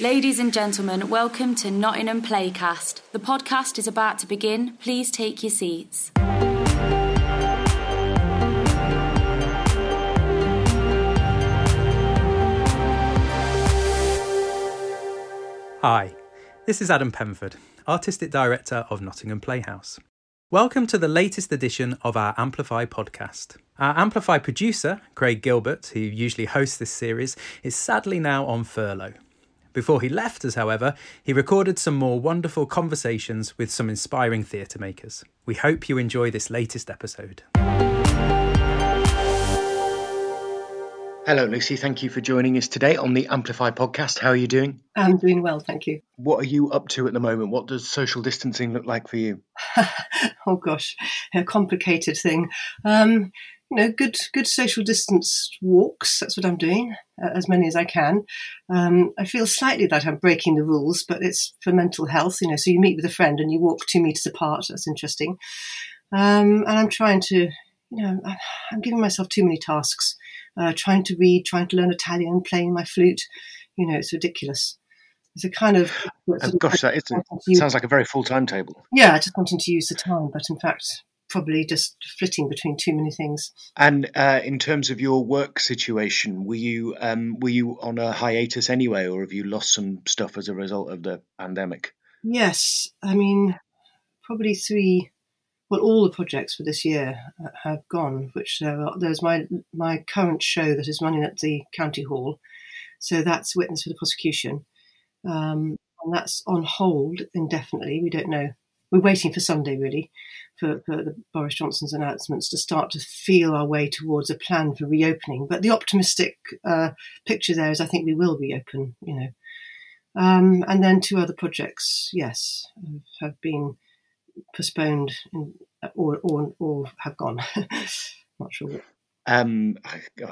Ladies and gentlemen, welcome to Nottingham Playcast. The podcast is about to begin. Please take your seats. Hi, this is Adam Penford, Artistic Director of Nottingham Playhouse. Welcome to the latest edition of our Amplify podcast. Our Amplify producer, Craig Gilbert, who usually hosts this series, is sadly now on furlough. Before he left us, however, he recorded some more wonderful conversations with some inspiring theatre makers. We hope you enjoy this latest episode. Hello, Lucy. Thank you for joining us today on the Amplify podcast. How are you doing? I'm doing well, thank you. What are you up to at the moment? What does social distancing look like for you? oh gosh, a complicated thing. Um, you know, good good social distance walks. That's what I'm doing, uh, as many as I can. Um, I feel slightly that I'm breaking the rules, but it's for mental health. You know, so you meet with a friend and you walk two meters apart. That's interesting. Um, and I'm trying to, you know, I'm giving myself too many tasks uh, trying to read, trying to learn Italian, playing my flute. You know, it's ridiculous. It's a kind of. Oh, gosh, that is, sounds like a very full timetable. Yeah, I just wanting to use the time, but in fact, probably just flitting between too many things. And uh, in terms of your work situation, were you um, were you on a hiatus anyway, or have you lost some stuff as a result of the pandemic? Yes, I mean, probably three well, all the projects for this year uh, have gone. Which there are, there's my my current show that is running at the county hall, so that's witness for the prosecution, um, and that's on hold indefinitely. We don't know. We're waiting for Sunday really, for, Boris Johnson's announcements to start to feel our way towards a plan for reopening. But the optimistic uh, picture there is, I think we will reopen. You know. Um, and then two other projects, yes, have been postponed in, or, or, or have gone. Not sure. Um,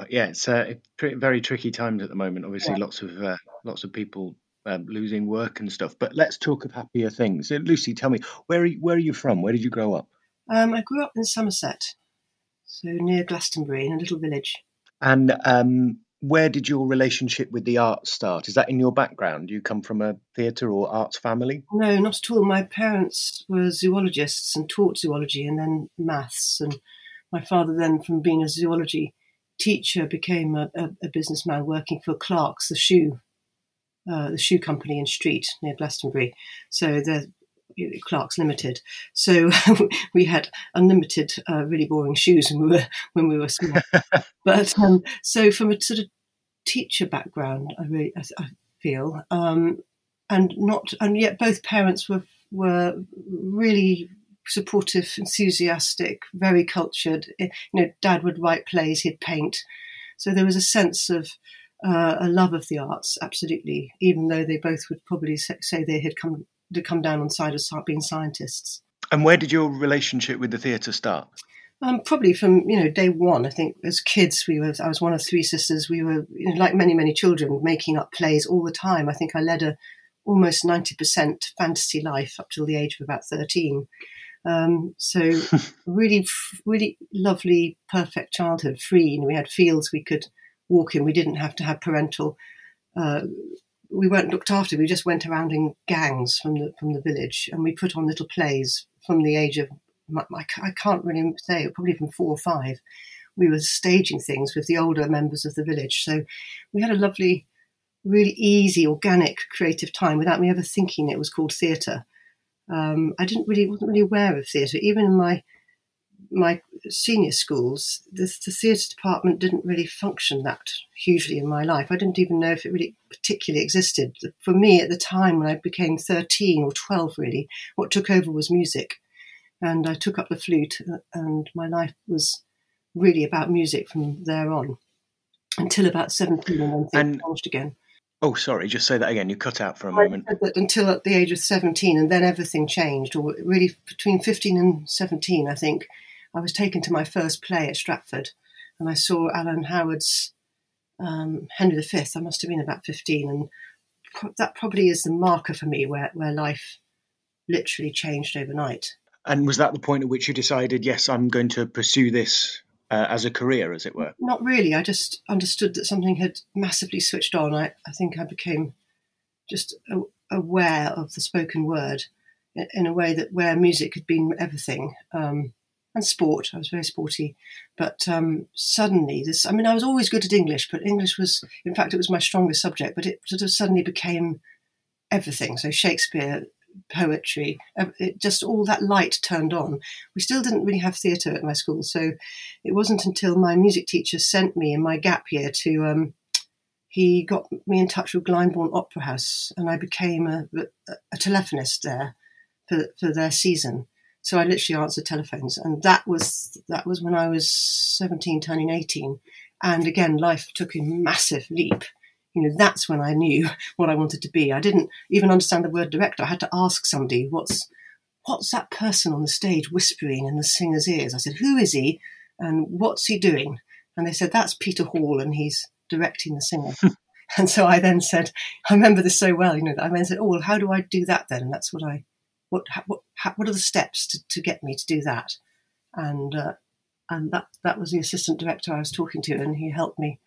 yeah, it's uh, very tricky times at the moment. Obviously, yeah. lots of uh, lots of people um, losing work and stuff. But let's talk of happier things. Uh, Lucy, tell me where are you, where are you from? Where did you grow up? Um, I grew up in Somerset, so near Glastonbury, in a little village. And um, where did your relationship with the arts start? Is that in your background? Do you come from a theatre or arts family? No, not at all. My parents were zoologists and taught zoology and then maths. And my father, then, from being a zoology teacher, became a, a, a businessman working for Clark's, the shoe, uh, the shoe company in Street near Glastonbury. So the Clark's Limited. So we had unlimited, uh, really boring shoes when we were when we were small. but um, so from a sort of teacher background, I really I, I feel, um, and not and yet both parents were were really supportive, enthusiastic, very cultured. You know, Dad would write plays, he'd paint, so there was a sense of uh, a love of the arts, absolutely. Even though they both would probably say they had come to come down on side of being scientists. And where did your relationship with the theatre start? Um, probably from you know day one. I think as kids we were. I was one of three sisters. We were you know, like many many children making up plays all the time. I think I led a almost ninety percent fantasy life up till the age of about thirteen. Um, so really, really lovely, perfect childhood. Free, and we had fields we could walk in. We didn't have to have parental uh, we weren't looked after. We just went around in gangs from the from the village, and we put on little plays from the age of I can't really say probably from four or five. We were staging things with the older members of the village, so we had a lovely, really easy, organic, creative time without me ever thinking it was called theatre. Um, I didn't really wasn't really aware of theatre, even in my my senior schools, the, the theatre department didn't really function that hugely in my life. I didn't even know if it really particularly existed. For me, at the time when I became 13 or 12, really, what took over was music. And I took up the flute, uh, and my life was really about music from there on until about 17, and then things changed again. Oh, sorry, just say that again. You cut out for a moment. until at the age of 17, and then everything changed, or really between 15 and 17, I think I was taken to my first play at Stratford, and I saw Alan Howard's um, Henry V. I must have been about fifteen, and pro- that probably is the marker for me where where life literally changed overnight. And was that the point at which you decided, yes, I'm going to pursue this uh, as a career, as it were? Not really. I just understood that something had massively switched on. I, I think I became just aware of the spoken word in a way that where music had been everything. Um, and sport. I was very sporty, but um, suddenly this. I mean, I was always good at English, but English was, in fact, it was my strongest subject. But it sort of suddenly became everything. So Shakespeare, poetry, it just all that light turned on. We still didn't really have theatre at my school, so it wasn't until my music teacher sent me in my gap year to. Um, he got me in touch with Glyndebourne Opera House, and I became a, a telephonist there for, for their season. So I literally answered telephones, and that was that was when I was seventeen, turning eighteen, and again life took a massive leap. You know, that's when I knew what I wanted to be. I didn't even understand the word director. I had to ask somebody, "What's what's that person on the stage whispering in the singer's ears?" I said, "Who is he, and what's he doing?" And they said, "That's Peter Hall, and he's directing the singer." and so I then said, "I remember this so well." You know, I then said, "Oh, well, how do I do that then?" And that's what I what what what are the steps to, to get me to do that? And uh, and that that was the assistant director I was talking to, and he helped me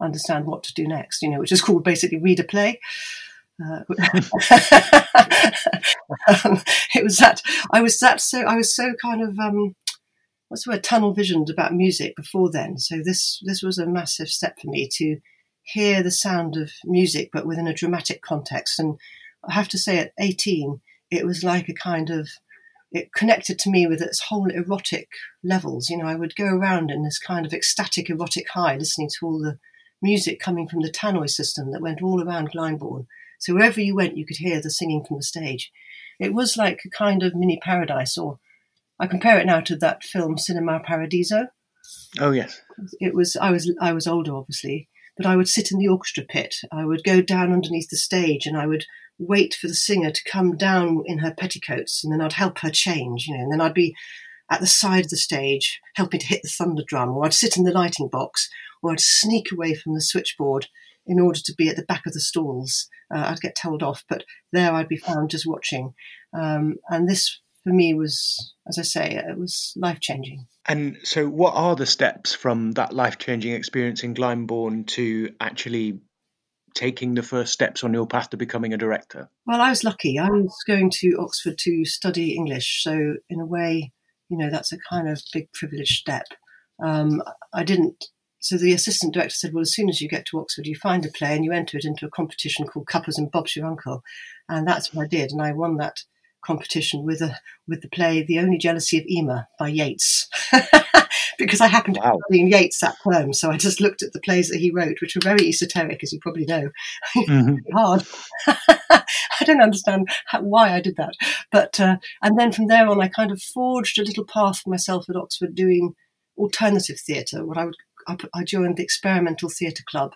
understand what to do next. You know, which is called basically read a play. Uh, um, it was that I was that so I was so kind of um, what's the word tunnel visioned about music before then. So this this was a massive step for me to hear the sound of music, but within a dramatic context. And I have to say, at eighteen, it was like a kind of it connected to me with its whole erotic levels. You know, I would go around in this kind of ecstatic erotic high, listening to all the music coming from the tannoy system that went all around Glyndebourne. So wherever you went, you could hear the singing from the stage. It was like a kind of mini paradise, or I compare it now to that film Cinema Paradiso. Oh yes, it was. I was I was older, obviously, but I would sit in the orchestra pit. I would go down underneath the stage, and I would wait for the singer to come down in her petticoats, and then I'd help her change, you know, and then I'd be at the side of the stage helping to hit the thunder drum, or I'd sit in the lighting box, or I'd sneak away from the switchboard in order to be at the back of the stalls. Uh, I'd get told off, but there I'd be found just watching. Um, and this, for me, was, as I say, it was life changing. And so, what are the steps from that life changing experience in Glyndebourne to actually taking the first steps on your path to becoming a director? Well, I was lucky. I was going to Oxford to study English, so in a way, you know, that's a kind of big privileged step. Um, I didn't. So the assistant director said, "Well, as soon as you get to Oxford, you find a play and you enter it into a competition called Cuppers and Bob's Your Uncle," and that's what I did, and I won that competition with a with the play The Only Jealousy of Emer by Yeats. because I happened to wow. be studying Yeats that term. So I just looked at the plays that he wrote, which were very esoteric, as you probably know. Mm-hmm. hard. I don't understand how, why I did that. But, uh, and then from there on, I kind of forged a little path for myself at Oxford doing alternative theatre. What I would, I, I joined the Experimental Theatre Club.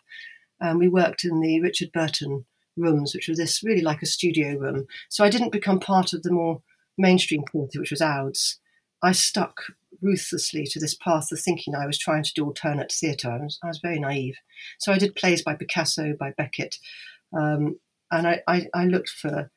And we worked in the Richard Burton rooms, which were this really like a studio room. So I didn't become part of the more mainstream theatre, which was OUDS. I stuck ruthlessly to this path of thinking I was trying to do alternate theatre. I was, I was very naive. So I did plays by Picasso, by Beckett, um, and I, I, I, looked for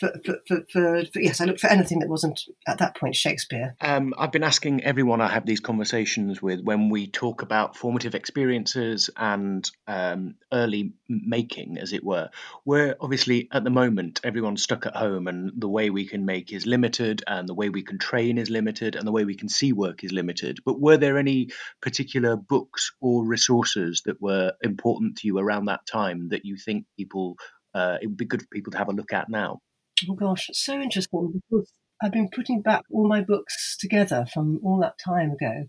for, for, for, for, yes, I looked for anything that wasn't at that point Shakespeare. Um, I've been asking everyone I have these conversations with when we talk about formative experiences and um, early making, as it were. We're obviously at the moment everyone's stuck at home, and the way we can make is limited, and the way we can train is limited, and the way we can see work is limited. But were there any particular books or resources that were important to you around that time that you think people uh, it would be good for people to have a look at now? Oh gosh, it's so interesting because I've been putting back all my books together from all that time ago,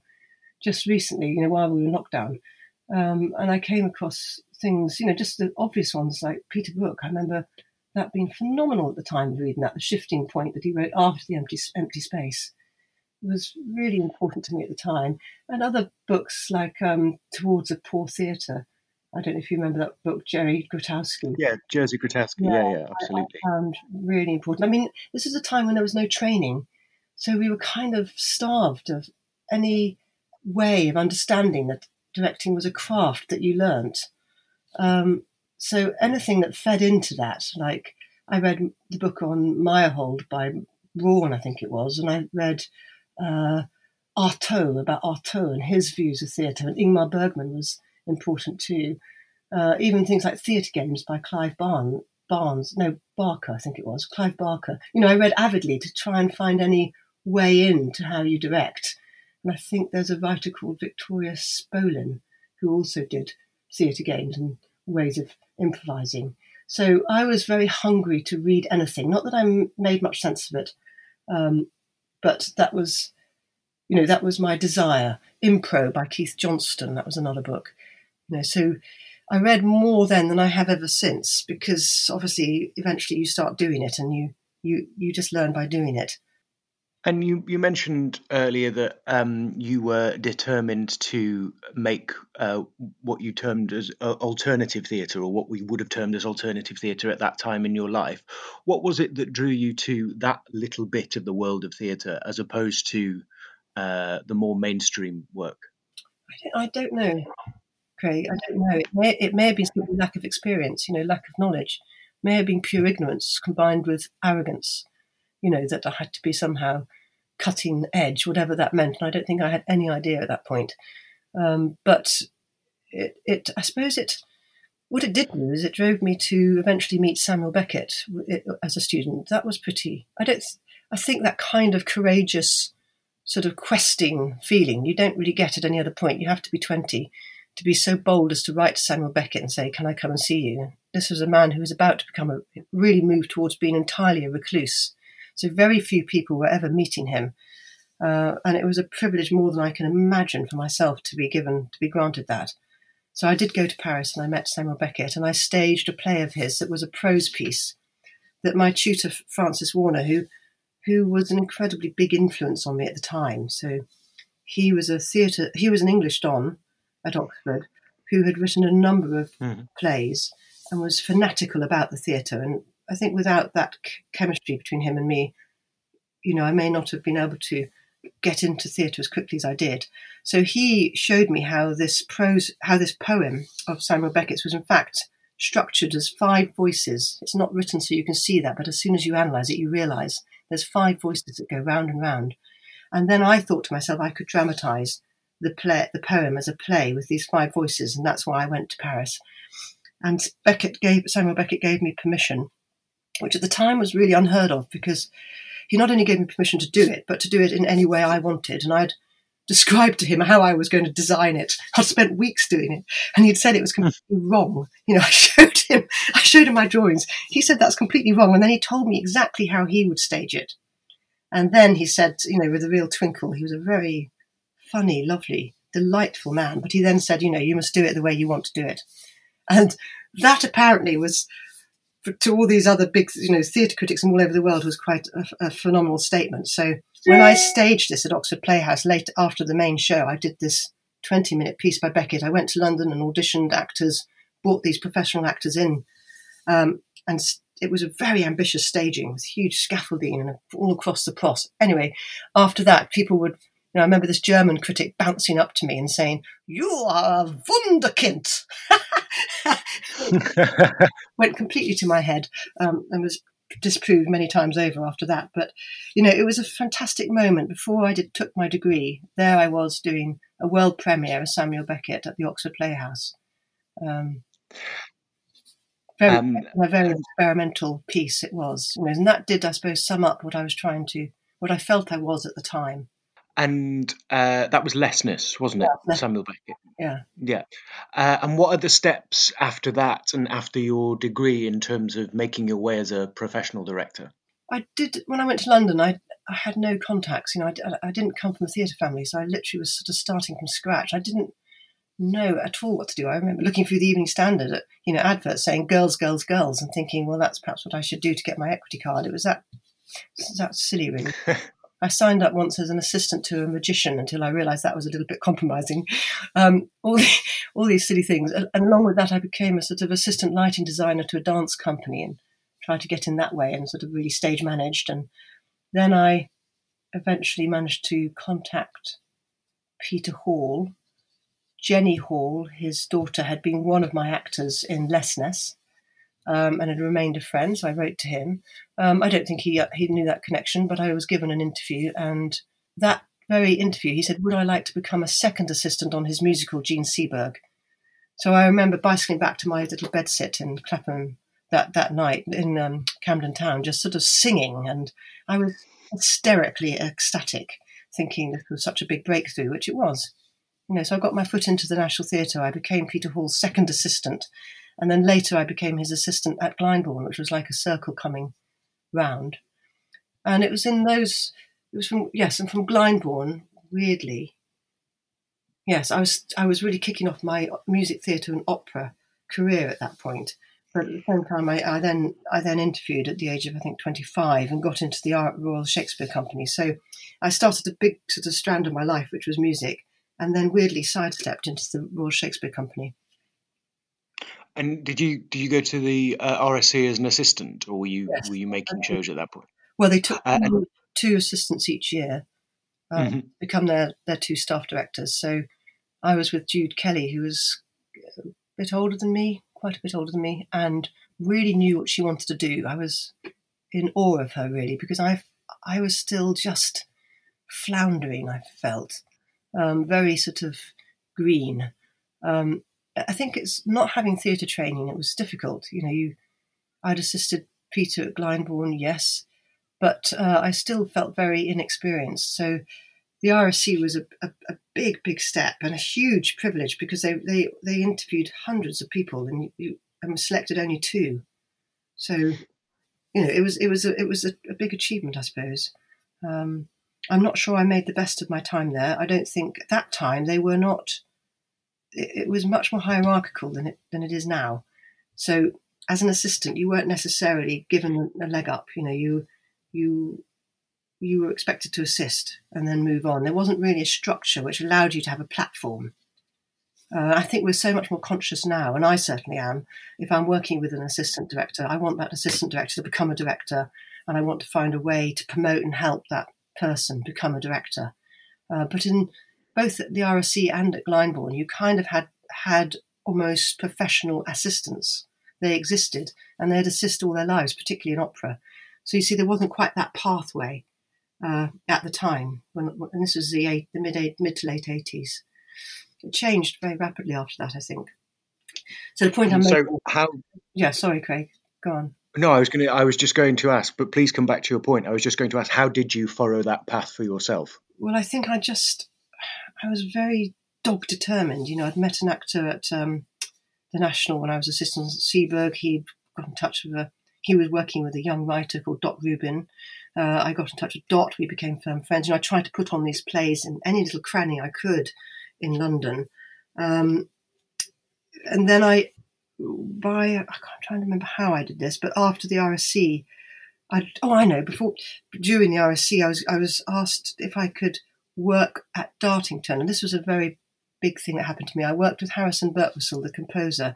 just recently, you know, while we were in lockdown. Um, and I came across things, you know, just the obvious ones like Peter Brook. I remember that being phenomenal at the time of reading that, the shifting point that he wrote after the empty, empty space was really important to me at the time. And other books like um, Towards a Poor Theatre, I don't know if you remember that book, Jerry Grotowski. Yeah, Jerzy Grotowski. Yeah, yeah, yeah absolutely. I, I found really important. I mean, this is a time when there was no training, so we were kind of starved of any way of understanding that directing was a craft that you learnt. Um, so anything that fed into that, like I read the book on Meyerhold by Braun, I think it was, and I read uh, Artaud about Artaud and his views of theatre, and Ingmar Bergman was important too. Uh, even things like theatre games by Clive Barnes, Barnes, no, Barker, I think it was, Clive Barker. You know, I read avidly to try and find any way in to how you direct. And I think there's a writer called Victoria Spolin who also did theatre games and ways of improvising. So I was very hungry to read anything. Not that I made much sense of it, um, but that was, you know, that was my desire. Impro by Keith Johnstone. That was another book. You know, so I read more then than I have ever since because obviously eventually you start doing it and you you you just learn by doing it. And you, you mentioned earlier that um, you were determined to make uh, what you termed as uh, alternative theatre, or what we would have termed as alternative theatre at that time in your life. What was it that drew you to that little bit of the world of theatre as opposed to uh, the more mainstream work? I don't, know, Craig. I don't know. It may, it may have been simply lack of experience, you know, lack of knowledge. It may have been pure ignorance combined with arrogance you know, that I had to be somehow cutting edge, whatever that meant. And I don't think I had any idea at that point. Um, but it, it, I suppose it, what it did do is it drove me to eventually meet Samuel Beckett as a student. That was pretty, I don't, I think that kind of courageous sort of questing feeling you don't really get at any other point. You have to be 20 to be so bold as to write to Samuel Beckett and say, Can I come and see you? This was a man who was about to become a really moved towards being entirely a recluse so very few people were ever meeting him. Uh, and it was a privilege more than I can imagine for myself to be given, to be granted that. So I did go to Paris and I met Samuel Beckett and I staged a play of his that was a prose piece that my tutor, Francis Warner, who, who was an incredibly big influence on me at the time. So he was a theatre, he was an English Don at Oxford who had written a number of mm. plays and was fanatical about the theatre and I think without that chemistry between him and me, you know, I may not have been able to get into theatre as quickly as I did. So he showed me how this prose, how this poem of Samuel Beckett's was in fact structured as five voices. It's not written so you can see that, but as soon as you analyse it, you realise there's five voices that go round and round. And then I thought to myself I could dramatise the play, the poem as a play with these five voices, and that's why I went to Paris. And Beckett gave Samuel Beckett gave me permission which at the time was really unheard of because he not only gave me permission to do it, but to do it in any way I wanted. And I'd described to him how I was going to design it. I'd spent weeks doing it, and he'd said it was completely hmm. wrong. You know, I showed him, I showed him my drawings. He said that's completely wrong, and then he told me exactly how he would stage it. And then he said, you know, with a real twinkle, he was a very funny, lovely, delightful man. But he then said, you know, you must do it the way you want to do it. And that apparently was to all these other big, you know, theatre critics from all over the world was quite a, a, phenomenal statement. So when I staged this at Oxford Playhouse late after the main show, I did this 20 minute piece by Beckett. I went to London and auditioned actors, brought these professional actors in. Um, and it was a very ambitious staging with huge scaffolding and all across the pros. Anyway, after that, people would you know, I remember this German critic bouncing up to me and saying, "You are a wunderkind." Went completely to my head um, and was disproved many times over after that. But you know, it was a fantastic moment. Before I did took my degree, there I was doing a world premiere of Samuel Beckett at the Oxford Playhouse. Um, very, um, a very experimental piece it was, you know, and that did, I suppose, sum up what I was trying to, what I felt I was at the time and uh, that was Lessness, wasn't it, yeah. Samuel Beckett? Yeah, yeah. Uh, and what are the steps after that and after your degree in terms of making your way as a professional director? I did when I went to London. I I had no contacts. You know, I, I didn't come from a theatre family, so I literally was sort of starting from scratch. I didn't know at all what to do. I remember looking through the Evening Standard at you know adverts saying "girls, girls, girls," and thinking, well, that's perhaps what I should do to get my equity card. It was that that silly, really. I signed up once as an assistant to a magician until I realised that was a little bit compromising. Um, all, the, all these silly things. And along with that, I became a sort of assistant lighting designer to a dance company and tried to get in that way and sort of really stage managed. And then I eventually managed to contact Peter Hall. Jenny Hall, his daughter, had been one of my actors in Lessness um, and had remained a friend. So I wrote to him. Um, I don't think he he knew that connection, but I was given an interview, and that very interview, he said, "Would I like to become a second assistant on his musical, Jean Seberg?" So I remember bicycling back to my little bedsit in Clapham that that night in um, Camden Town, just sort of singing, and I was hysterically ecstatic, thinking this was such a big breakthrough, which it was. You know, so I got my foot into the National Theatre. I became Peter Hall's second assistant, and then later I became his assistant at Glyndebourne, which was like a circle coming round. And it was in those, it was from yes, and from Glyndebourne, weirdly, yes, I was I was really kicking off my music theatre and opera career at that point. But at the same time, I, I, then I then interviewed at the age of I think 25 and got into the Royal Shakespeare Company. So I started a big sort of strand of my life, which was music, and then weirdly sidestepped into the Royal Shakespeare Company. And did you did you go to the uh, RSC as an assistant, or were you yes. were you making shows at that point? Well, they took uh, two assistants each year, um, mm-hmm. become their their two staff directors. So I was with Jude Kelly, who was a bit older than me, quite a bit older than me, and really knew what she wanted to do. I was in awe of her really because I I was still just floundering. I felt um, very sort of green. Um, I think it's not having theatre training. It was difficult. You know, you I'd assisted Peter at Glyndebourne, yes, but uh, I still felt very inexperienced. So the RSC was a, a, a, big, big step and a huge privilege because they, they, they interviewed hundreds of people and you, you and selected only two. So, you know, it was it was a, it was a, a big achievement, I suppose. Um, I'm not sure I made the best of my time there. I don't think at that time they were not. It, was much more hierarchical than it than it is now. So, as an assistant, you weren't necessarily given a leg up. You know, you you you were expected to assist and then move on. There wasn't really a structure which allowed you to have a platform. Uh, I think we're so much more conscious now, and I certainly am. If I'm working with an assistant director, I want that assistant director to become a director, and I want to find a way to promote and help that person become a director. Uh, but in both at the RSC and at Glyndebourne, you kind of had had almost professional assistants. They existed, and they'd assist all their lives, particularly in opera. So you see, there wasn't quite that pathway uh, at the time, when, and this was the, eight, the mid, eight, mid to late 80s. It changed very rapidly after that, I think. So the point I'm so making. how? Yeah, sorry, Craig. Go on. No, I was going to. I was just going to ask, but please come back to your point. I was just going to ask, how did you follow that path for yourself? Well, I think I just, I was very dog determined. You know, I'd met an actor at um, the National when I was assistant at Seberg. He'd got in touch with a. He was working with a young writer called Dot Rubin, uh, I got in touch with Dot. We became firm friends. and I tried to put on these plays in any little cranny I could in London. Um, and then I, by I can't try to remember how I did this, but after the RSC, I oh I know before during the RSC I was I was asked if I could work at Dartington, and this was a very big thing that happened to me. I worked with Harrison Birtwistle, the composer.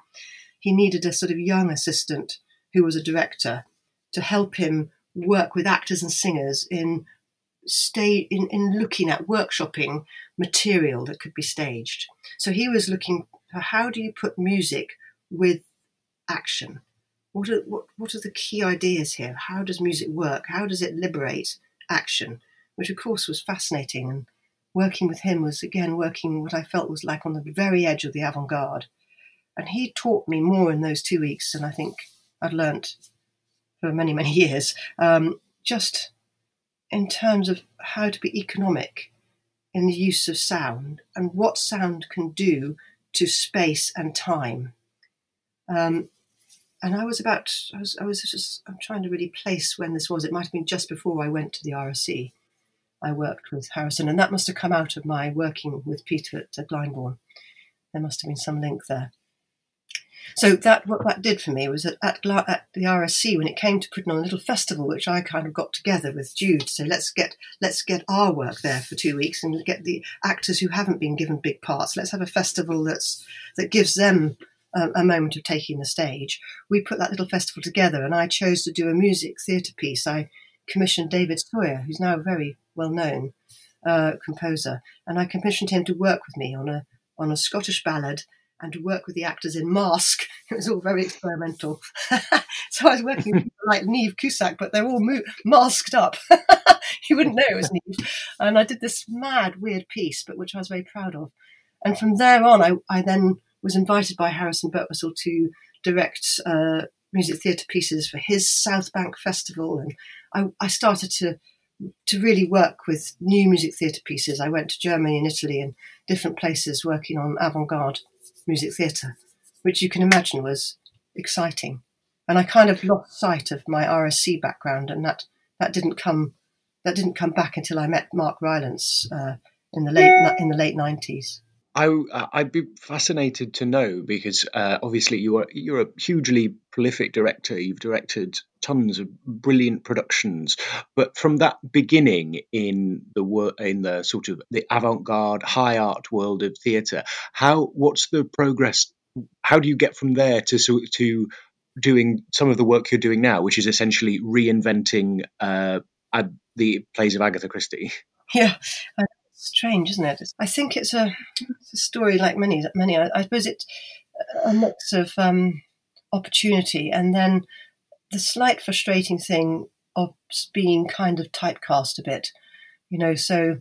He needed a sort of young assistant who was a director to help him work with actors and singers in stay in, in looking at workshopping material that could be staged. So he was looking for how do you put music with action? What are, what, what are the key ideas here? How does music work? How does it liberate action? Which, of course, was fascinating. And working with him was, again, working what I felt was like on the very edge of the avant garde. And he taught me more in those two weeks than I think I'd learnt for many, many years, um, just in terms of how to be economic in the use of sound and what sound can do to space and time. Um, and I was about, I was, I was just, I'm trying to really place when this was. It might have been just before I went to the RSC. I worked with Harrison, and that must have come out of my working with Peter at Glyndebourne. There must have been some link there. So that what that did for me was that at, at the RSC when it came to putting on a little festival, which I kind of got together with Jude. So let's get let's get our work there for two weeks and get the actors who haven't been given big parts. Let's have a festival that's that gives them a, a moment of taking the stage. We put that little festival together, and I chose to do a music theatre piece. I commissioned David Sawer, who's now a very well known uh, composer, and I commissioned him to work with me on a on a Scottish ballad and to work with the actors in mask. It was all very experimental. so I was working with people like Niamh Cusack, but they're all mo- masked up. you wouldn't know it was Niamh. And I did this mad, weird piece, but which I was very proud of. And from there on, I, I then was invited by Harrison Birtwistle to direct uh, music theatre pieces for his South Bank Festival, and I, I started to to really work with new music theatre pieces. I went to Germany and Italy and different places working on avant-garde music theatre, which you can imagine was exciting. And I kind of lost sight of my RSC background, and that that didn't come that didn't come back until I met Mark Rylance uh, in the late in the late nineties. I I'd be fascinated to know because uh, obviously you are you're a hugely prolific director. You've directed tons of brilliant productions, but from that beginning in the in the sort of the avant-garde high art world of theatre, how what's the progress? How do you get from there to to doing some of the work you're doing now, which is essentially reinventing uh, the plays of Agatha Christie? Yeah, strange, isn't it? I think it's a, it's a story like many, many. I, I suppose it's a mix of um, opportunity and then the slight frustrating thing of being kind of typecast a bit, you know. So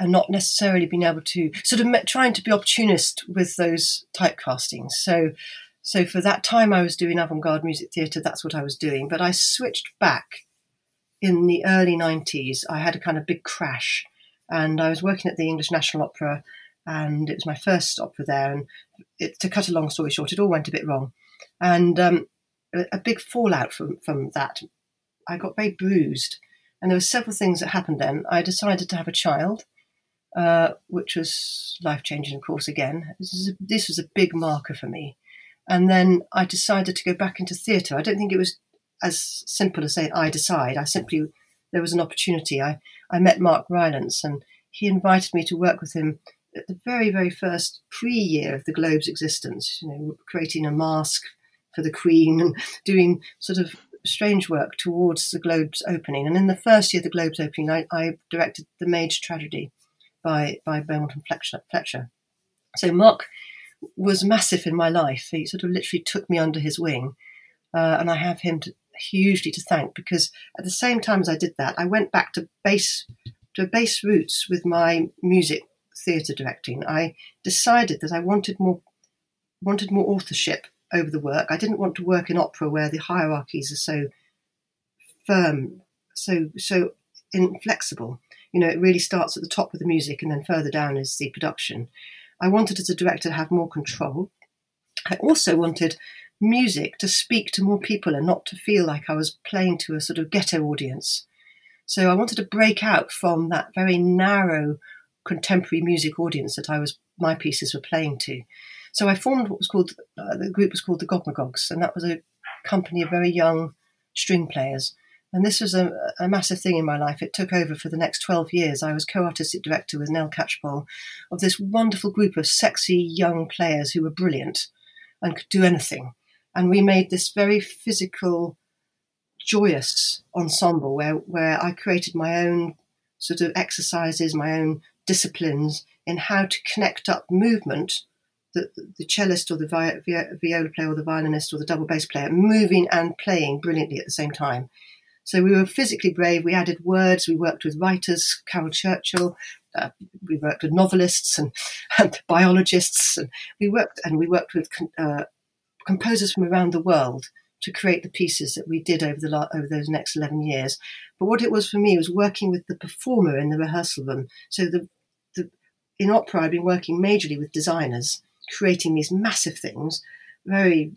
and not necessarily being able to sort of trying to be opportunist with those typecastings. So, so for that time I was doing avant-garde music theatre. That's what I was doing. But I switched back in the early '90s. I had a kind of big crash and I was working at the English National Opera, and it was my first opera there. And it, to cut a long story short, it all went a bit wrong, and um, a, big fallout from from that. I got very bruised, and there were several things that happened. Then I decided to have a child, uh, which was life changing, of course. Again, this, a, this was a big marker for me. And then I decided to go back into theatre. I don't think it was as simple as saying I decide. I simply there was an opportunity. I, I met Mark Rylance and he invited me to work with him at the very, very first pre year of the Globe's existence, you know, creating a mask for the Queen and doing sort of strange work towards the Globe's opening. And in the first year of the Globe's opening, I, I directed The Maid's Tragedy by, by Beaumont and Fletcher, Fletcher. So Mark was massive in my life. He sort of literally took me under his wing. Uh, and I have him to, hugely to thank because at the same time as I did that, I went back to base to base roots with my music theatre directing. I decided that I wanted more wanted more authorship over the work. I didn't want to work in opera where the hierarchies are so firm, so so inflexible. You know, it really starts at the top with the music and then further down is the production. I wanted as a director to have more control. I also wanted music to speak to more people and not to feel like I was playing to a sort of ghetto audience. So I wanted to break out from that very narrow contemporary music audience that I was my pieces were playing to. So I formed what was called uh, the group was called the Gogmagogs, and that was a company of very young string players. And this was a, a, massive thing in my life. It took over for the next 12 years. I was co artistic director with Nell Catchpole of this wonderful group of sexy young players who were brilliant and could do anything and we made this very physical, joyous ensemble where where I created my own sort of exercises, my own disciplines in how to connect up movement. The, the cellist or the viola player or the violinist or the double bass player moving and playing brilliantly at the same time. So we were physically brave. We added words. We worked with writers, Caryl Churchill. Uh, we worked with novelists and, and, biologists, and we worked and we worked with uh, composers from around the world to create the pieces that we did over the over those next 11 years. But what it was for me was working with the performer in the rehearsal room. So the, the in opera, I've been working majorly with designers, creating these massive things, very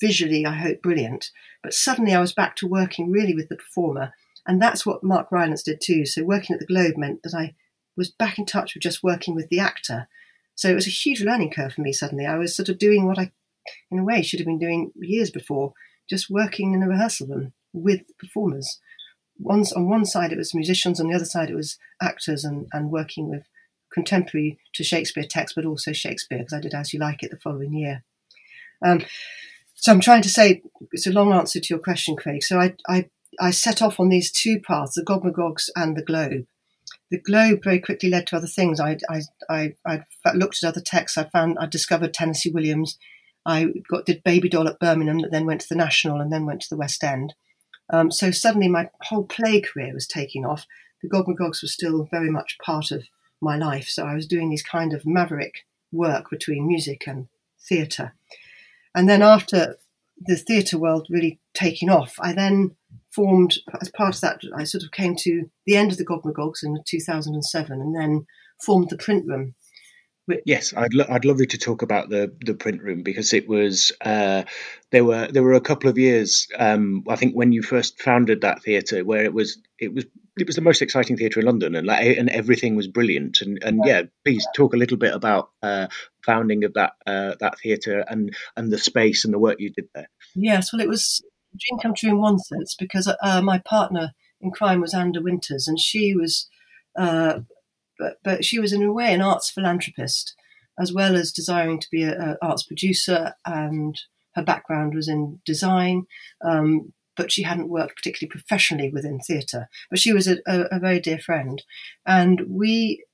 visually, I hope, brilliant. But suddenly I was back to working really with the performer. And that's what Mark Rylance did too. So working at the Globe meant that I was back in touch with just working with the actor. So it was a huge learning curve for me suddenly. I was sort of doing what I in a way, should have been doing years before, just working in a rehearsal room with performers. Once on one side it was musicians, on the other side it was actors, and, and working with contemporary to Shakespeare texts, but also Shakespeare, because I did As You Like It the following year. Um, so I'm trying to say it's a long answer to your question, Craig. So I, I, I set off on these two paths, the Gogmagogs and the Globe. The Globe very quickly led to other things. I, I, I, I looked at other texts. I found I discovered Tennessee Williams I got did Baby Doll at Birmingham, that then went to the National, and then went to the West End. Um, so suddenly my whole play career was taking off. The Gogmagogs was still very much part of my life, so I was doing these kind of maverick work between music and theatre. And then after the theatre world really taking off, I then formed, as part of that, I sort of came to the end of the Gogmagogs in 2007 and then formed the print room. Yes, I'd lo- I'd love you to talk about the the print room because it was uh, there were there were a couple of years um, I think when you first founded that theatre where it was it was it was the most exciting theatre in London and like and everything was brilliant. And and yeah, yeah please talk a little bit about uh, founding of that uh, that theatre and and the space and the work you did there. Yes, well, it was a dream come true in one sense because uh, my partner in crime was Anda Winters, and she was, uh, but, but she was in a way an arts philanthropist, as well as desiring to be an arts producer, and her background was in design. Um, but she hadn't worked particularly professionally within theatre. But she was a, a, a very dear friend, and we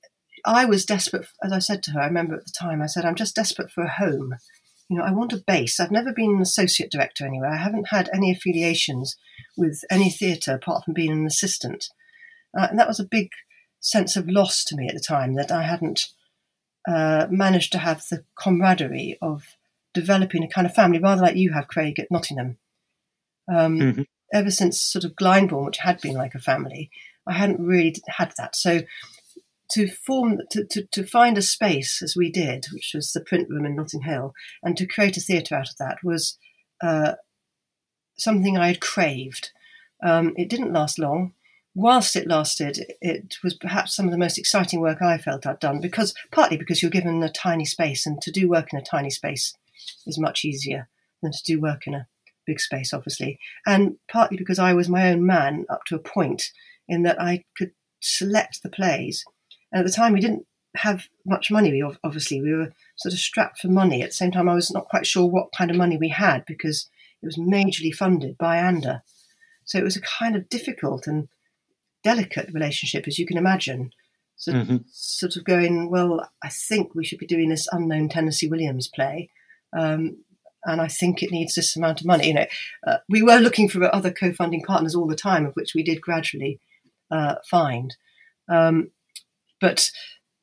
I was desperate, as I said to her, I remember at the time, I said, I'm just desperate for a home you know, I want a base. I've never been an associate director anywhere. I haven't had any affiliations with any theatre apart from being an assistant. Uh, and that was a big sense of loss to me at the time that I hadn't uh, managed to have the camaraderie of developing a kind of family, rather like you have, Craig, at Nottingham. Um, mm-hmm. Ever since sort of Glyndebourne, which had been like a family, I hadn't really had that. So to form to, to, to find a space as we did, which was the print room in Notting Hill, and to create a theatre out of that was uh, something I had craved. Um, it didn't last long. Whilst it lasted, it was perhaps some of the most exciting work I felt I'd done because partly because you're given a tiny space, and to do work in a tiny space is much easier than to do work in a big space, obviously, and partly because I was my own man up to a point in that I could select the plays and at the time, we didn't have much money. We obviously we were sort of strapped for money. At the same time, I was not quite sure what kind of money we had because it was majorly funded by Anda. So it was a kind of difficult and delicate relationship, as you can imagine. So, mm-hmm. Sort of going, well, I think we should be doing this unknown Tennessee Williams play. Um, and I think it needs this amount of money. You know, uh, we were looking for other co-funding partners all the time, of which we did gradually uh, find. Um, but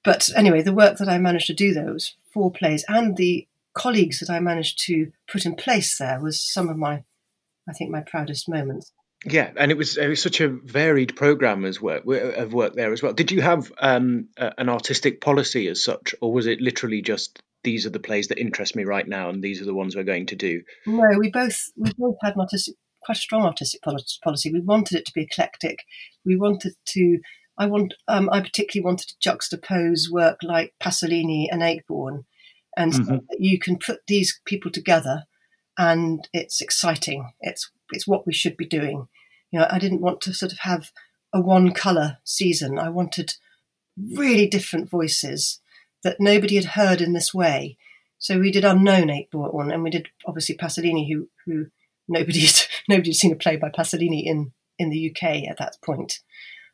but anyway, the work that I managed to do there was four plays, and the colleagues that I managed to put in place there was some of my, I think, my proudest moments. Yeah, and it was it was such a varied program as work of work there as well. Did you have um, a, an artistic policy as such, or was it literally just these are the plays that interest me right now, and these are the ones we're going to do? No, we both we both had an artistic, quite a strong artistic policy. We wanted it to be eclectic. We wanted to I want, um, I particularly wanted to juxtapose work like Pasolini and Ayckbourn, and mm-hmm. so you can put these people together, and it's exciting. It's it's what we should be doing. You know, I didn't want to sort of have a one color season. I wanted really different voices that nobody had heard in this way. So we did unknown Ayckbourn, and we did obviously Pasolini, who who nobody's nobody's seen a play by Pasolini in in the UK at that point.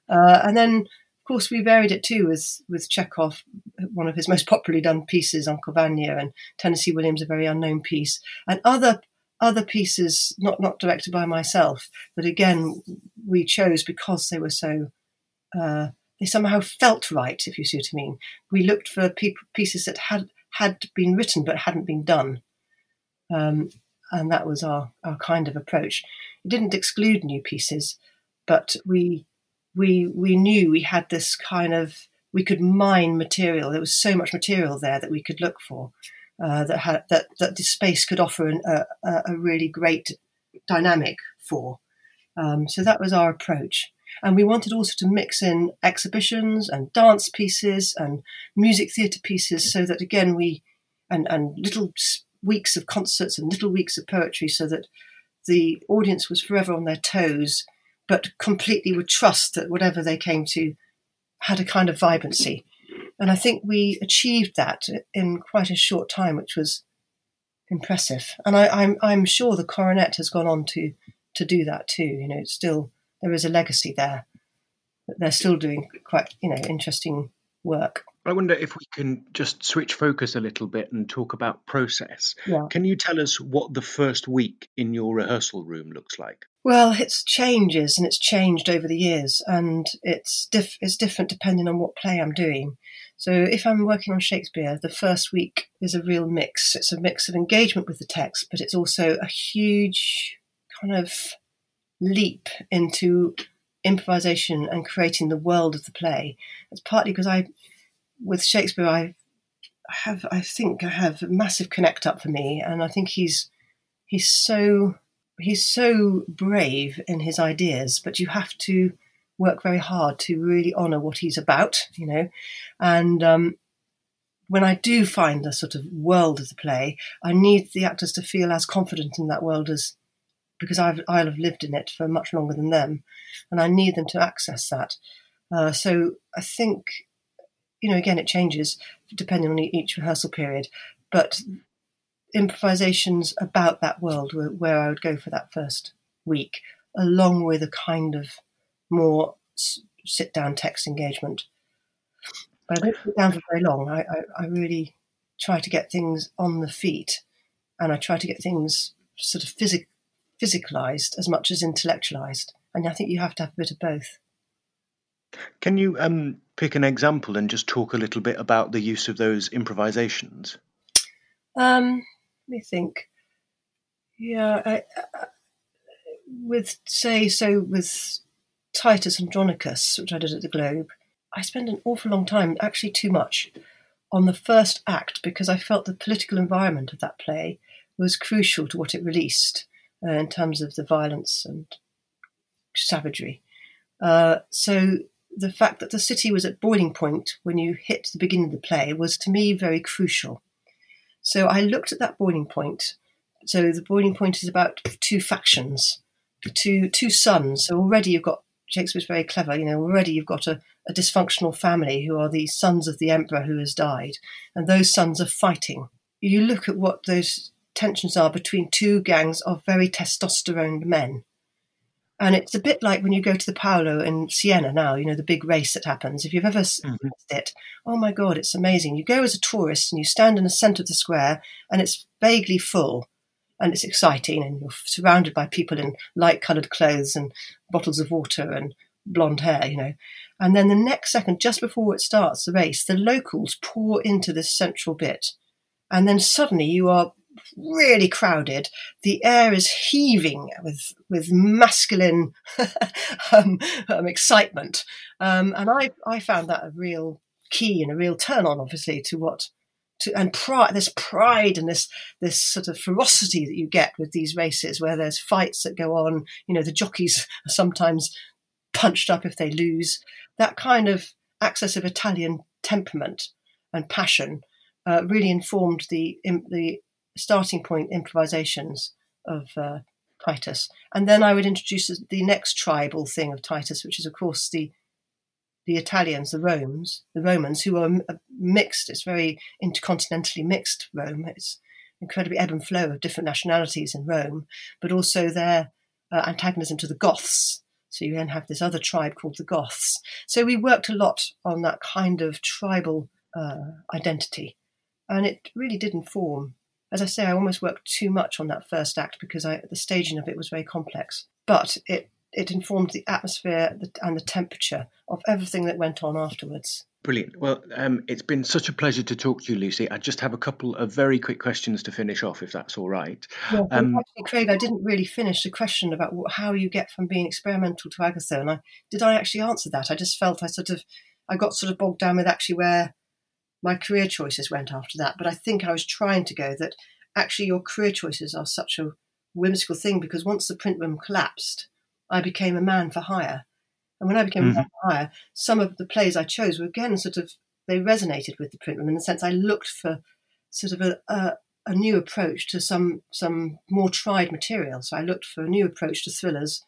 Uh, and then, of course, we varied it too with, with Chekhov, one of his most popularly done pieces, Uncle Vanya, and Tennessee Williams, a very unknown piece, and other other pieces not not directed by myself, but again we chose because they were so uh, they somehow felt right. If you see what I mean, we looked for pe- pieces that had had been written but hadn't been done, um, and that was our our kind of approach. It didn't exclude new pieces, but we we we knew we had this kind of we could mine material. There was so much material there that we could look for uh, that had that that this space could offer an, a, a really great dynamic for. Um, so that was our approach. And we wanted also to mix in exhibitions and dance pieces and music theatre pieces so that again we and, and little weeks of concerts and little weeks of poetry so that the audience was forever on their toes but completely would trust that whatever they came to had a kind of vibrancy. And I think we achieved that in quite a short time, which was impressive. And I, am I'm, I'm sure the coronet has gone on to to do that too. You know, it's still there is a legacy there. They're still doing quite you know interesting work. I wonder if we can just switch focus a little bit and talk about process. Yeah. Can you tell us what the first week in your rehearsal room looks like? Well, it's changes and it's changed over the years, and it's diff- it's different depending on what play I'm doing. So if I'm working on Shakespeare, the first week is a real mix. It's a mix of engagement with the text, but it's also a huge kind of leap into improvisation and creating the world of the play. It's partly because I, with Shakespeare, I have, I think I have a massive connect up for me, and I think he's he's so he's so brave in his ideas, but you have to work very hard to really honour what he's about, you know. And um, when I do find the sort of world of the play, I need the actors to feel as confident in that world as because I've, I'll have lived in it for much longer than them, and I need them to access that. Uh, so I think, you know, again, it changes depending on each rehearsal period, but improvisations about that world were where I would go for that first week, along with a kind of more sit down text engagement. But I don't sit down for very long. I, I, I really try to get things on the feet and I try to get things sort of physic, physicalized as much as intellectualized. And I think you have to have a bit of both. Can you um, pick an example and just talk a little bit about the use of those improvisations? Um, let me think. Yeah, I, uh, with say so with Titus Andronicus, which I did at the Globe, I spent an awful long time, actually too much, on the first act because I felt the political environment of that play was crucial to what it released uh, in terms of the violence and savagery. Uh, so the fact that the city was at boiling point when you hit the beginning of the play was to me very crucial. So I looked at that boiling point. So the boiling point is about two factions, two two sons. So already you've got Shakespeare's very clever. You know, already you've got a, a dysfunctional family who are the sons of the emperor who has died, and those sons are fighting. You look at what those tensions are between two gangs of very testosterone men. And it's a bit like when you go to the Palio in Siena now, you know, the big race that happens. If you've ever mm-hmm. it, oh my God, it's amazing. You go as a tourist and you stand in the centre of the square and it's vaguely full and it's exciting and you're surrounded by people in light coloured clothes and bottles of water and blonde hair, you know. And then the next second, just before it starts, the race, the locals pour into this central bit. And then suddenly you are really crowded. The air is heaving with with masculine um, um, excitement, um, and I I found that a real key and a real turn on, obviously, to what to and pride. This pride and this this sort of ferocity that you get with these races, where there's fights that go on. You know, the jockeys are sometimes punched up if they lose. That kind of access of Italian temperament and passion uh, really informed the the starting point improvisations of uh, Titus. And then I would introduce the next tribal thing of Titus, which is, of course, the the Italians, the Romans, the Romans, who are mixed. It's very intercontinentally mixed Rome. It's incredibly ebb and flow of different nationalities in Rome, but also their uh, antagonism to the Goths. So you then have this other tribe called the Goths. So we worked a lot on that kind of tribal uh, identity, and it really did inform as I say, I almost worked too much on that first act because I, the staging of it was very complex. But it it informed the atmosphere and the temperature of everything that went on afterwards. Brilliant. Well, um, it's been such a pleasure to talk to you, Lucy. I just have a couple of very quick questions to finish off, if that's all right. Yeah, um, actually, Craig, I didn't really finish the question about how you get from being experimental to Agatha, and I did I actually answer that? I just felt I sort of I got sort of bogged down with actually where my career choices went after that. But I think I was trying to go that actually your career choices are such a whimsical thing because once the print room collapsed, I became a man for hire. And when I became mm-hmm. a man for hire, some of the plays I chose were again sort of they resonated with the print room in the sense I looked for sort of a, a, a new approach to some some more tried material. So I looked for a new approach to thrillers.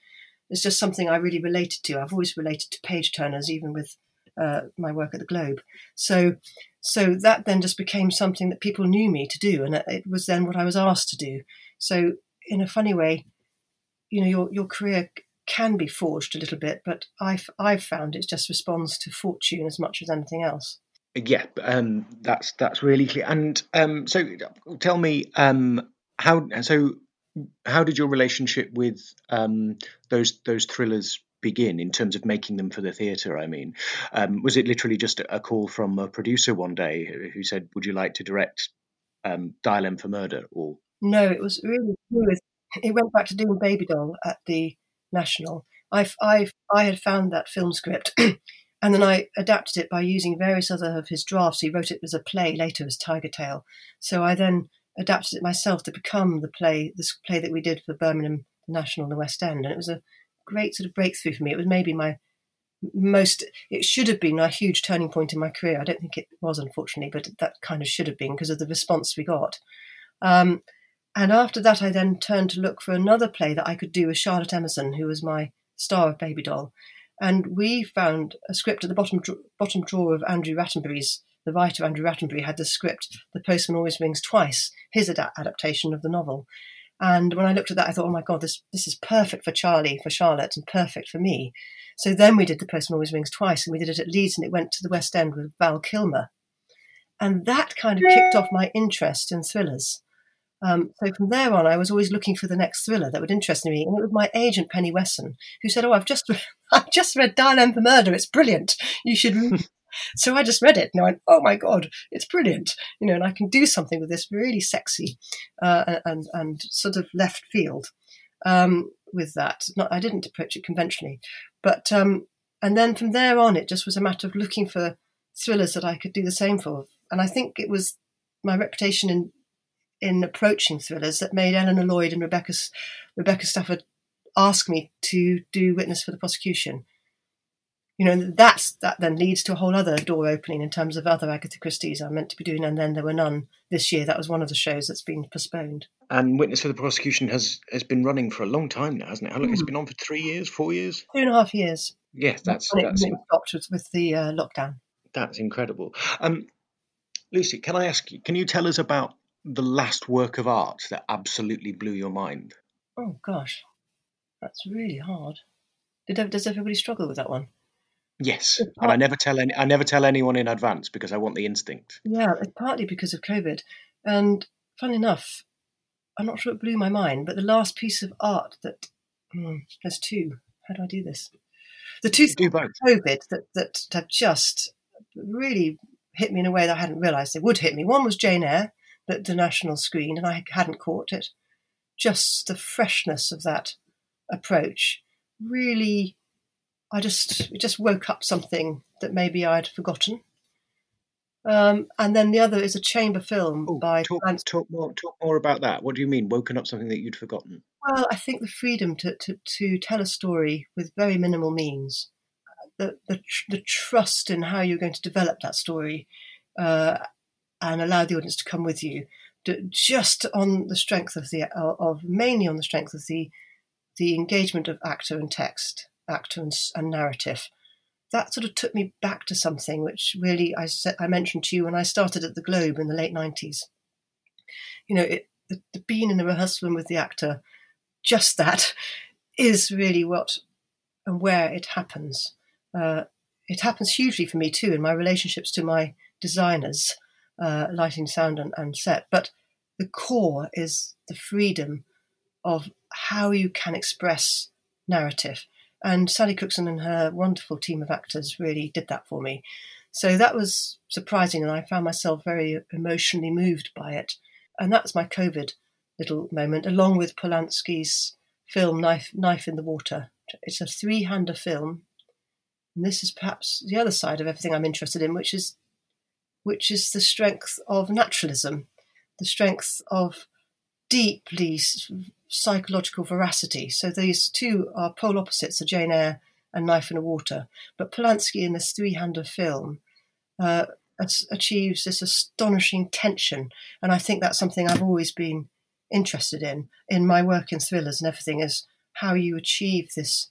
It's just something I really related to. I've always related to page turners, even with uh, my work at the Globe. So, so that then just became something that people knew me to do, and it was then what I was asked to do. So, in a funny way, you know, your your career can be forged a little bit, but I've I've found it just responds to fortune as much as anything else. Yeah, um, that's that's really clear. And um, so, tell me, um, how so? How did your relationship with um, those those thrillers begin in terms of making them for the theatre? I mean, um, was it literally just a call from a producer one day who said, "Would you like to direct um, Dial M for Murder?" Or no, it was really It went back to doing Baby Doll at the National. I I I had found that film script. And then I adapted it by using various other of his drafts. He wrote it as a play later as Tiger Tail. So I then adapted it myself to become the play, this play that we did for Birmingham National the West End. And it was a great sort of breakthrough for me. It was maybe my most, it should have been a huge turning point in my career. I don't think it was, unfortunately, but that kind of should have been because of the response we got. Um, and after that, I then turned to look for another play that I could do with Charlotte Emmerson, who was my star of Baby Doll. And we found a script at the bottom bottom drawer of Andrew Rattenbury's. The writer Andrew Rattenbury had the script, The Postman Always Rings Twice, his ad- adaptation of the novel. And when I looked at that, I thought, oh my God, this, this is perfect for Charlie, for Charlotte, and perfect for me. So then we did The Postman Always Rings Twice, and we did it at Leeds, and it went to the West End with Val Kilmer. And that kind of kicked off my interest in thrillers. Um, so from there on, I was always looking for the next thriller that would interest me, and it was my agent Penny Wesson who said, "Oh, I've just re- I've just read Dial M for Murder. It's brilliant. You should." So I just read it, and I went, "Oh my god, it's brilliant!" You know, and I can do something with this really sexy uh, and and sort of left field um, with that. Not, I didn't approach it conventionally, but um, and then from there on, it just was a matter of looking for thrillers that I could do the same for, and I think it was my reputation in in approaching thrillers that made Eleanor Lloyd and Rebecca Rebecca Stafford ask me to do witness for the prosecution. You know, that's that then leads to a whole other door opening in terms of other Agatha Christie's I'm meant to be doing, and then there were none this year. That was one of the shows that's been postponed. And Witness for the Prosecution has has been running for a long time now, hasn't it? How long? Mm. It's hmm. been on for three years, four years, two and a half years. Yes, that's when that's it, stopped with, with the uh, lockdown. That's incredible. Um, Lucy, can I ask you? Can you tell us about the last work of art that absolutely blew your mind? Oh gosh, that's really hard. Did, does everybody struggle with that one? Yes, and I never tell any. I never tell anyone in advance because I want the instinct. Yeah, it's partly because of COVID, and fun enough, I'm not sure it blew my mind, but the last piece of art that hmm, there's two. How do I do this? The two both. COVID that that have just really hit me in a way that I hadn't realised they would hit me. One was Jane Eyre, that the national screen, and I hadn't caught it. Just the freshness of that approach really, I just it just woke up something that maybe I'd forgotten. Um, and then the other is a chamber film oh, by talk, talk, more talk more about that. What do you mean woken up something that you'd forgotten? Well, I think the freedom to, to, to tell a story with very minimal means, the, the the trust in how you're going to develop that story, uh, and allow the audience to come with you just on the strength of the of mainly on the strength of the the engagement of actor and text actor and, and narrative that sort of took me back to something which really I, I mentioned to you when I started at the Globe in the late 90s. You know, it, the, the being in the rehearsal room with the actor, just that is really what and where it happens. Uh, it happens hugely for me too in my relationships to my designers uh, lighting, sound, and, and set. But the core is the freedom of how you can express narrative. And Sally Cookson and her wonderful team of actors really did that for me. So that was surprising, and I found myself very emotionally moved by it. And that's my COVID little moment, along with Polanski's film Knife, Knife in the Water. It's a three hander film. And this is perhaps the other side of everything I'm interested in, which is which is the strength of naturalism, the strength of deeply psychological veracity. So these two are pole opposites, the Jane Eyre and Knife in the Water. But Polanski in this three-hander film uh, achieves this astonishing tension, and I think that's something I've always been interested in in my work in thrillers and everything is how you achieve this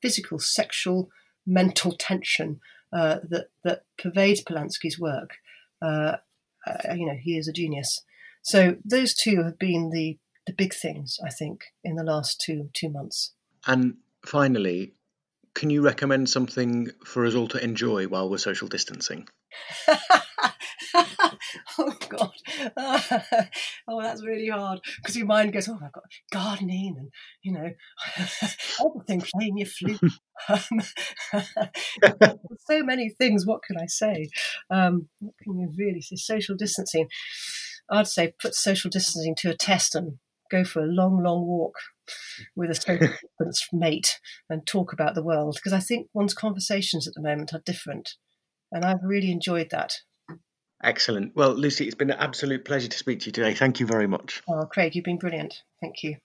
physical, sexual, mental tension uh, that that pervades Polanski's work. Uh, uh, you know, he is a genius. So those two have been the the big things I think in the last two two months. And finally, can you recommend something for us all to enjoy while we're social distancing? oh God! oh, that's really hard because your mind goes, "Oh, I've got gardening and you know everything, playing your flute." Um, so many things. What can I say? Um, what can you really say? Social distancing. I'd say put social distancing to a test and go for a long, long walk with a social distance mate and talk about the world because I think one's conversations at the moment are different, and I've really enjoyed that. Excellent. Well, Lucy, it's been an absolute pleasure to speak to you today. Thank you very much. Oh, Craig, you've been brilliant. Thank you.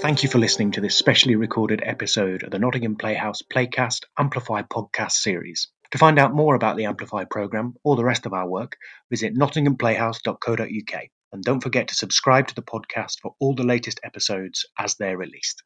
Thank you for listening to this specially recorded episode of the Nottingham Playhouse Playcast Amplify podcast series. To find out more about the Amplify programme or the rest of our work, visit nottinghamplayhouse.co.uk. And don't forget to subscribe to the podcast for all the latest episodes as they're released.